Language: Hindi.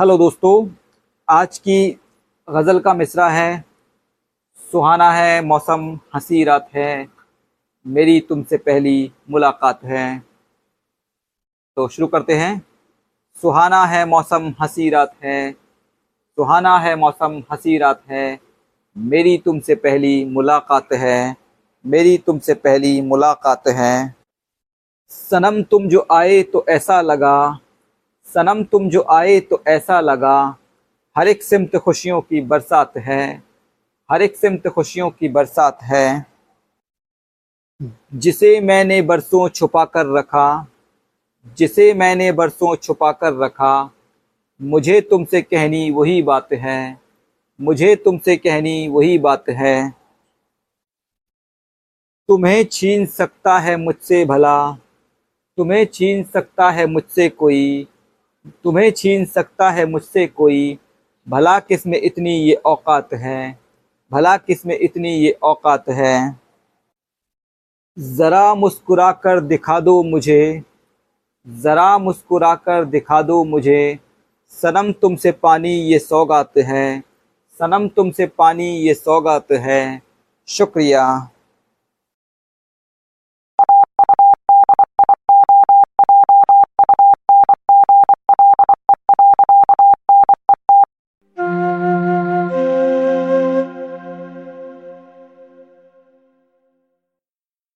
हेलो दोस्तों, आज की गज़ल का मिसरा है, सुहाना है, मौसम, हँसी रात है, मेरी तुमसे पहली मुलाकात है। तो शुरू करते हैं। सुहाना है, मौसम, हँसी रात है, सुहाना है, मौसम, हँसी रात है, मेरी तुमसे पहली मुलाकात है, मेरी तुमसे पहली मुलाकात है। सनम, तुम जो आए तो ऐसा लगा सनम तुम जो आए तो ऐसा लगा। हर एक सिमत खुशियों की बरसात है। हर एक सिमत खुशियों की बरसात है। जिसे मैंने बरसों छुपा कर रखा, जिसे मैंने बरसों छुपा कर रखा, मुझे तुमसे कहनी वही बात है। मुझे तुमसे कहनी वही बात है। तुम्हें छीन सकता है मुझसे भला। तुम्हें छीन सकता है मुझसे कोई। तुम्हें छीन सकता है मुझसे कोई। भला किसमें इतनी ये औकात है? भला किसमें इतनी ये औकात है? ज़रा मुस्कुरा कर दिखा दो मुझे। ज़रा मुस्कुरा कर दिखा दो मुझे। सनम तुमसे पानी ये सौगात है। सनम तुमसे पानी ये सौगात है। शुक्रिया।